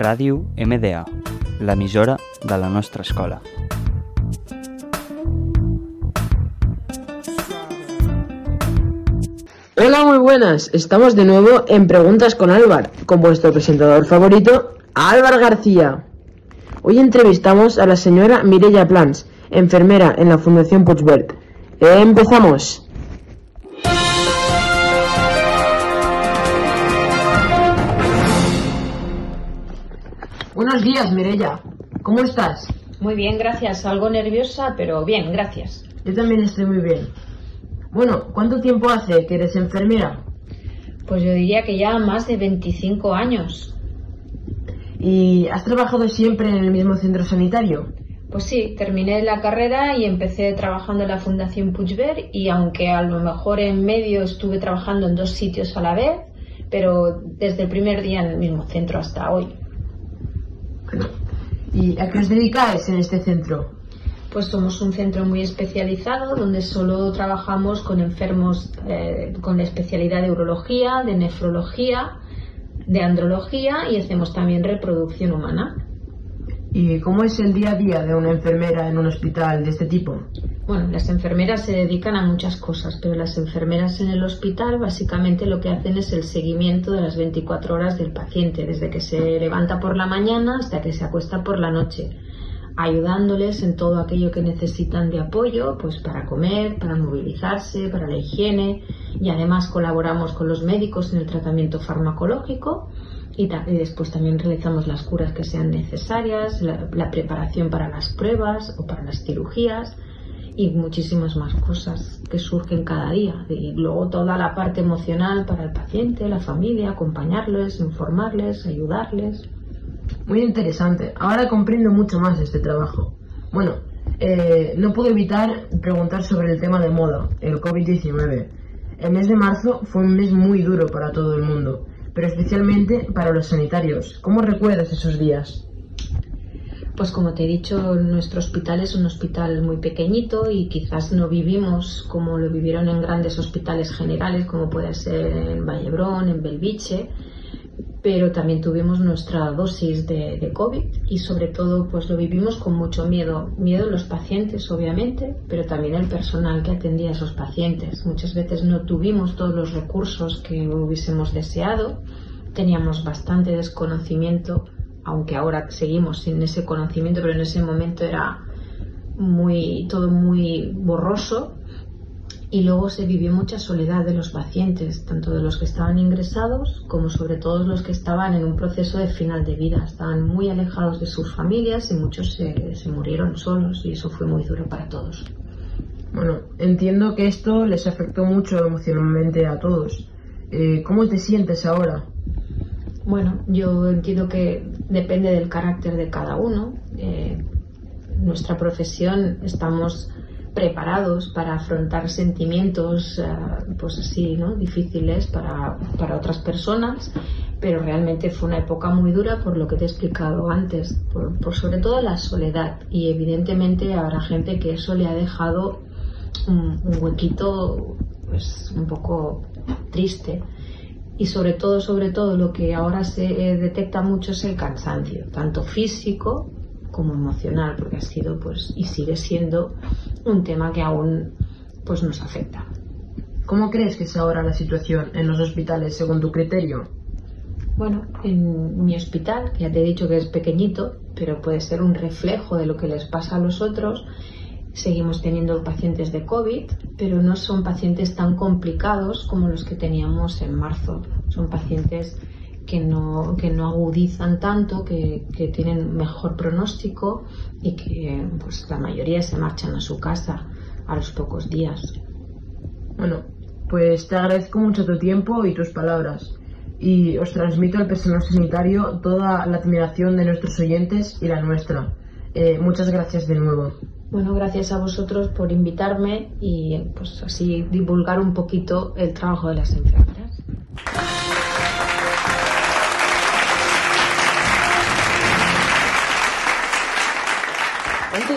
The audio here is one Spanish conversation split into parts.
Ràdio MDA, l'emissora de la nostra escola. Hola, muy buenas. Estamos de nuevo en Preguntas con Álvar, con vuestro presentador favorito, Álvar García. Hoy entrevistamos a la señora Mireya Plans, enfermera en la Fundación Puigvert. ¡Empezamos! Buenos días, Mireya. ¿Cómo estás? Muy bien, gracias. Algo nerviosa, pero bien, gracias. Yo también estoy muy bien. Bueno, ¿cuánto tiempo hace que eres enfermera? Pues yo diría que ya más de 25 años. ¿Y has trabajado siempre en el mismo centro sanitario? Pues sí, terminé la carrera y empecé trabajando en la Fundación Puigvert y aunque a lo mejor en medio estuve trabajando en dos sitios a la vez, pero desde el primer día en el mismo centro hasta hoy. ¿Y a qué os dedicáis en este centro? Pues somos un centro muy especializado donde solo trabajamos con enfermos eh, con la especialidad de urología, de nefrología, de andrología y hacemos también reproducción humana. ¿Y cómo es el día a día de una enfermera en un hospital de este tipo? Bueno, las enfermeras se dedican a muchas cosas, pero las enfermeras en el hospital básicamente lo que hacen es el seguimiento de las 24 horas del paciente, desde que se levanta por la mañana hasta que se acuesta por la noche ayudándoles en todo aquello que necesitan de apoyo, pues para comer, para movilizarse, para la higiene y además colaboramos con los médicos en el tratamiento farmacológico y, después también realizamos las curas que sean necesarias, la, preparación para las pruebas o para las cirugías y muchísimas más cosas que surgen cada día. Y luego toda la parte emocional para el paciente, la familia, acompañarles, informarles, ayudarles. Muy interesante. Ahora comprendo mucho más este trabajo. Bueno, eh, no puedo evitar preguntar sobre el tema de moda, el COVID-19. El mes de marzo fue un mes muy duro para todo el mundo, pero especialmente para los sanitarios. ¿Cómo recuerdas esos días? Pues como te he dicho, nuestro hospital es un hospital muy pequeñito y quizás no vivimos como lo vivieron en grandes hospitales generales como puede ser en Vallebrón, en Belviche pero también tuvimos nuestra dosis de, COVID y sobre todo pues lo vivimos con mucho miedo. Miedo los pacientes, obviamente, pero también el personal que atendía a esos pacientes. Muchas veces no tuvimos todos los recursos que hubiésemos deseado, teníamos bastante desconocimiento, aunque ahora seguimos sin ese conocimiento, pero en ese momento era muy, todo muy borroso y luego se vivió mucha soledad de los pacientes, tanto de los que estaban ingresados como sobre todo los que estaban en un proceso de final de vida. Estaban muy alejados de sus familias y muchos se, se murieron solos y eso fue muy duro para todos. Bueno, entiendo que esto les afectó mucho emocionalmente a todos. Eh, ¿Cómo te sientes ahora? Bueno, yo entiendo que depende del carácter de cada uno. Eh, nuestra profesión estamos preparados para afrontar sentimientos eh, pues así ¿no? difíciles para, para, otras personas pero realmente fue una época muy dura por lo que te he explicado antes por, por, sobre todo la soledad y evidentemente habrá gente que eso le ha dejado un, un huequito pues un poco triste y sobre todo sobre todo lo que ahora se eh, detecta mucho es el cansancio tanto físico como emocional, porque ha sido pues y sigue siendo un tema que aún pues nos afecta. ¿Cómo crees que es ahora la situación en los hospitales según tu criterio? Bueno, en mi hospital, ya te he dicho que es pequeñito, pero puede ser un reflejo de lo que les pasa a los otros. Seguimos teniendo pacientes de COVID, pero no son pacientes tan complicados como los que teníamos en marzo. Son pacientes que no, que no agudizan tanto, que, que, tienen mejor pronóstico y que pues, la mayoría se marchan a su casa a los pocos días. Bueno, pues te agradezco mucho tu tiempo y tus palabras y os transmito al personal sanitario toda la admiración de nuestros oyentes y la nuestra. Eh, muchas gracias de nuevo. Bueno, gracias a vosotros por invitarme y pues así divulgar un poquito el trabajo de las enfermeras.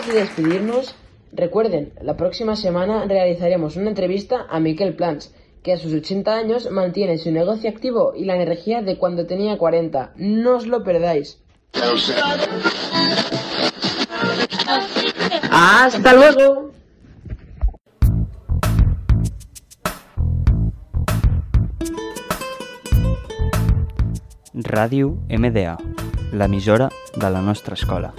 antes despedirnos, recuerden, la próxima semana realizaremos una entrevista a Miquel Plans, que a sus 80 años mantiene su negocio activo y la energía de cuando tenía 40. No os lo perdáis. Hasta luego. Ràdio MDA, la l'emissora de la nostra escola.